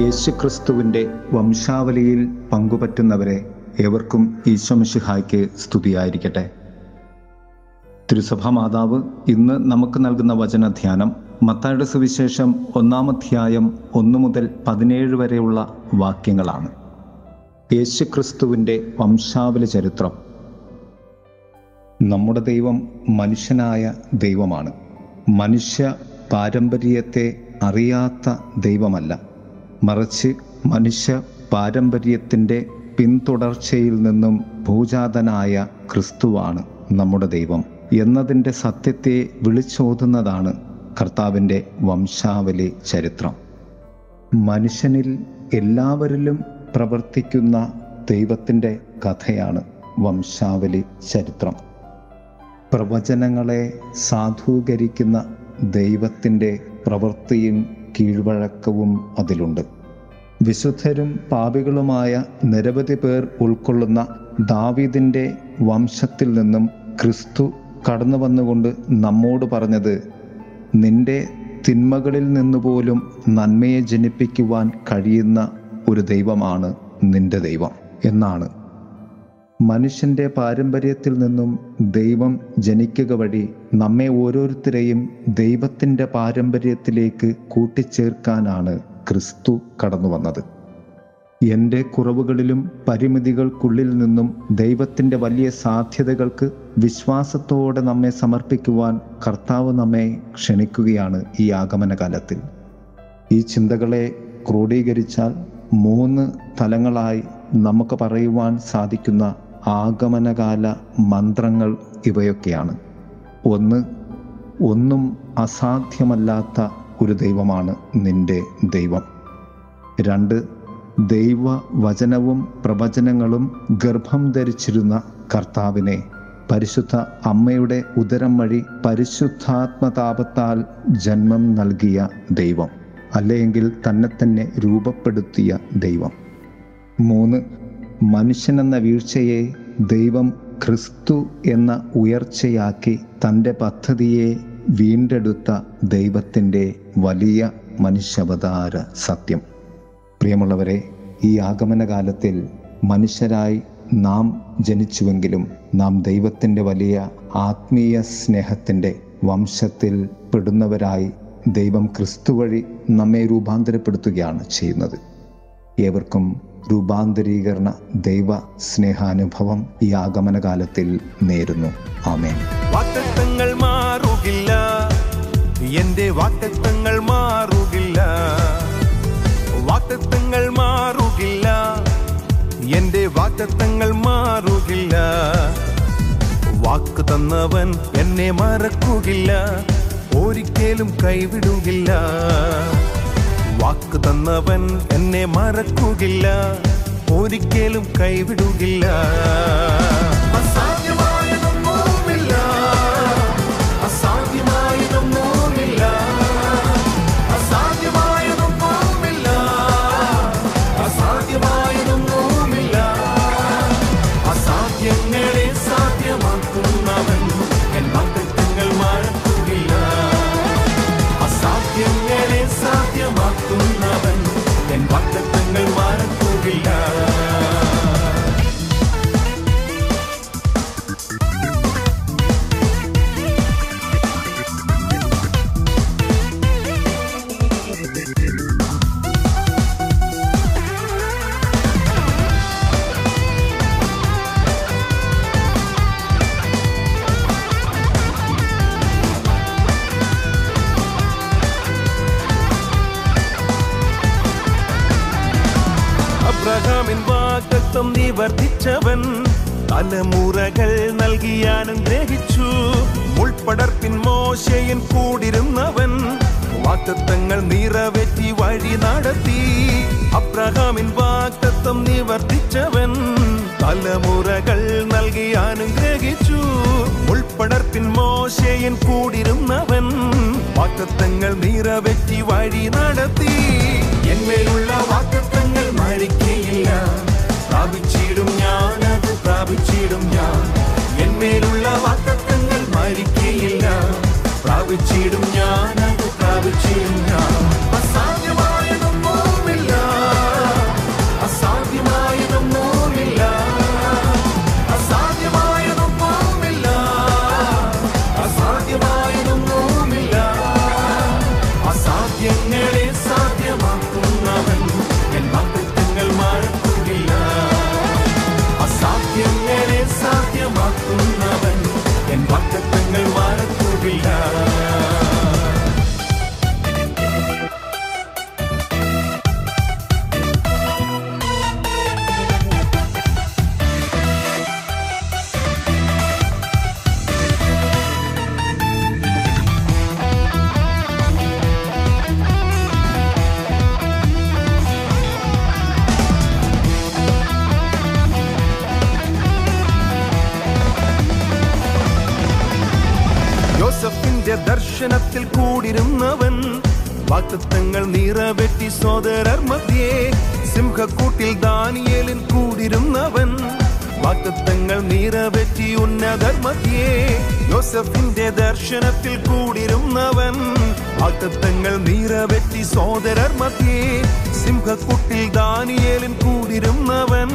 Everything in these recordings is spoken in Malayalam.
യേശുക്രിസ്തുവിന്റെ വംശാവലിയിൽ പങ്കുപറ്റുന്നവരെ ഏവർക്കും ഈശ്വമിഷിഹായ്ക്ക് സ്തുതിയായിരിക്കട്ടെ. തിരുസഭാ മാതാവ് ഇന്ന് നമുക്ക് നൽകുന്ന വചനധ്യാനം മത്തായുടെ സുവിശേഷം ഒന്നാമധ്യായം ഒന്നു മുതൽ പതിനേഴ് വരെയുള്ള വാക്യങ്ങളാണ്. യേശുക്രിസ്തുവിന്റെ വംശാവലി ചരിത്രം നമ്മുടെ ദൈവം മനുഷ്യനായ ദൈവമാണ്. മനുഷ്യ പാരമ്പര്യത്തെ അറിയാത്ത ദൈവമല്ല. മറിച്ച് മനുഷ്യ പാരമ്പര്യത്തിന്റെ പിന്തുടർച്ചയിൽ നിന്നും ഭൂജാതനായ ക്രിസ്തുവാണ് നമ്മുടെ ദൈവം എന്നതിന്റെ സത്യത്തെ വിളിച്ചോതുന്നതാണ് കർത്താവിന്റെ വംശാവലി ചരിത്രം. മനുഷ്യനിൽ എല്ലാവരിലും പ്രവർത്തിക്കുന്ന ദൈവത്തിന്റെ കഥയാണ് വംശാവലി ചരിത്രം. പ്രവചനങ്ങളെ സാധൂകരിക്കുന്ന ദൈവത്തിന്റെ പ്രവൃത്തിയും കീഴ്വഴക്കവും അതിലുണ്ട്. വിശുദ്ധരും പാപികളുമായ നിരവധി പേർ ഉൾക്കൊള്ളുന്ന ദാവീദിന്റെ വംശത്തിൽ നിന്നും ക്രിസ്തു കടന്നു വന്നുകൊണ്ട് നമ്മോട് പറഞ്ഞത് നിന്റെ തിന്മകളിൽ നിന്നുപോലും നന്മയെ ജനിപ്പിക്കുവാൻ കഴിയുന്ന ഒരു ദൈവമാണ് നിന്റെ ദൈവം എന്നാണ്. മനുഷ്യന്റെ പാരമ്പര്യത്തിൽ നിന്നും ദൈവം ജനിക്കുക വഴി നമ്മെ ഓരോരുത്തരെയും ദൈവത്തിന്റെ പാരമ്പര്യത്തിലേക്ക് കൂട്ടിച്ചേർക്കാനാണ് ക്രിസ്തു കടന്നു വന്നത്. എന്റെ കുറവുകളിലും പരിമിതികൾക്കുള്ളിൽ നിന്നും ദൈവത്തിന്റെ വലിയ സാധ്യതകൾക്ക് വിശ്വാസത്തോടെ നമ്മെ സമർപ്പിക്കുവാൻ കർത്താവ് നമ്മെ ക്ഷണിക്കുകയാണ് ഈ ആഗമന കാലത്തിൽ ഈ ചിന്തകളെ ക്രോഡീകരിച്ചാൽ മൂന്ന് തലങ്ങളായി നമുക്ക് പറയുവാൻ സാധിക്കുന്ന ആഗമനകാല മന്ത്രങ്ങൾ ഇവയൊക്കെയാണ്. ഒന്ന് ഒന്നും അസാധ്യമല്ലാത്ത ഒരു ദൈവമാണ് നിന്റെ ദൈവം. രണ്ട് ദൈവ വചനവും പ്രവചനങ്ങളും ഗർഭം ധരിച്ചിരുന്ന കർത്താവിനെ പരിശുദ്ധ അമ്മയുടെ ഉദരം വഴി പരിശുദ്ധാത്മതാപത്താൽ ജന്മം നൽകിയ ദൈവം അല്ലെങ്കിൽ തന്നെ തന്നെ രൂപപ്പെടുത്തിയ ദൈവം. മൂന്ന് മനുഷ്യനെന്ന വീഴ്ചയെ ദൈവം ക്രിസ്തു എന്ന ഉയർച്ചയാക്കി തന്റെ പദ്ധതിയെ വീണ്ടെടുത്ത ദൈവത്തിന്റെ വലിയ മനുഷ്യാവതാര സത്യം. പ്രിയമുള്ളവരെ ഈ ആഗമനകാലത്തിൽ മനുഷ്യരായി നാം ജനിച്ചുവെങ്കിലും നാം ദൈവത്തിന്റെ വലിയ ആത്മീയ സ്നേഹത്തിന്റെ വംശത്തിൽ പെടുന്നവരായി ദൈവം ക്രിസ്തു വഴി നമ്മെ രൂപാന്തരപ്പെടുത്തുകയാണ് ചെയ്യുന്നത്. ഏവർക്കും രൂപാന്തരീകരണ ദൈവ സ്നേഹാനുഭവം ഈ ആഗമനകാലത്തിൽ നേരുന്നു. ആമേൻ. വാക്തത്വങ്ങൾ മാറുകില്ല. വാക്ക് തന്നവൻ എന്നെ മറക്കുകില്ല. ഒരിക്കലും കൈവിടുകില്ല. വാക്ക് തന്നവൻ എന്നെ മറക്കുകില്ല. ഒരിക്കലും കൈവിടുകില്ല. വാഗ്ദത്വം നിവർത്തിച്ചവൻ. തലമുറകൾ നൽകിയാനും ഗ്രഹിച്ചു. മുൾപ്പടർപ്പിൻ മോശയൻ കൂടിരുന്നവൻ. വാക്തത്വങ്ങൾ നിറവേറ്റി വഴി നടത്തി. അബ്രഹാമിൻ വാക്തത്വം നിവർത്തിച്ചവൻ. തലമുറകൾ നൽകി അനുഗ്രഹിച്ചു ഉൾപ്പടർപ്പിൻ മോശയൻ കൂടിരുന്നവൻ. വാക്തത്വങ്ങൾ നിറവേറ്റി വഴി നടത്തി. എന്മേലുള്ള വാക്തത്വങ്ങൾ മരിക്കയില്ല പ്രാപിച്ചിടും ഞാനത് പ്രാപിച്ചിടും ഞാൻ. എന്മേലുള്ള വാക്തത്വങ്ങൾ മരിക്കയില്ല. പ്രാപിച്ചിടും ഞാനത് പ്രാപിച്ചിടും ഞാൻ. വാക്തത്വങ്ങൾ നിറവെട്ടി സോദരർ മധ്യേ സിംഹക്കൂട്ടിൽ ദാനിയലിൻ കൂടിരുന്നവൻ. വാക്തത്വങ്ങൾ നിറവെറ്റി ഉന്നതർ മധ്യേ യോസഫിന്റെ ദർശനത്തിൽ കൂടിരുന്നവൻ. വാക്തത്വങ്ങൾ നിറവെറ്റി സോദരർ മധ്യേ സിംഹക്കുട്ടിൽ ദാനിയേലിൻ കൂടിരുന്നവൻ.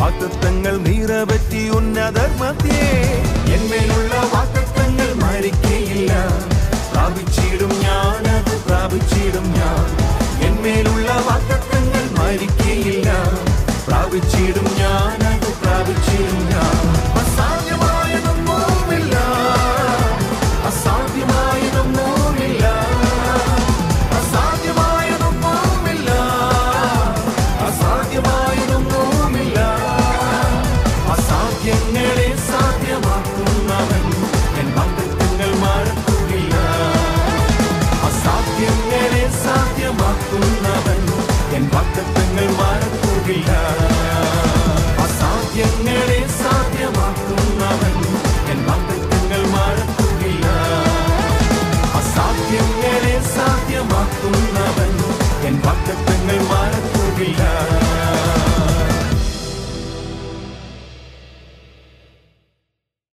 വാക്തത്വങ്ങൾ നിറവെറ്റി ഉന്നതർ മധ്യേ എന്മേലുള്ള വാക്തത്വങ്ങൾ മരിക്കയില്ല. സ്ഥാപിച്ചു പ്രാപിച്ചിടും ഞാൻ. എന്മേലുള്ള വാക്തത്വങ്ങൾ മരിക്കയില്ല. പ്രാപിച്ചിടും ഞാൻ അത് പ്രാപിച്ചിടും ഞാൻ. അസാധ്യമായതൊന്നുമില്ല അസാധ്യമായതൊന്നും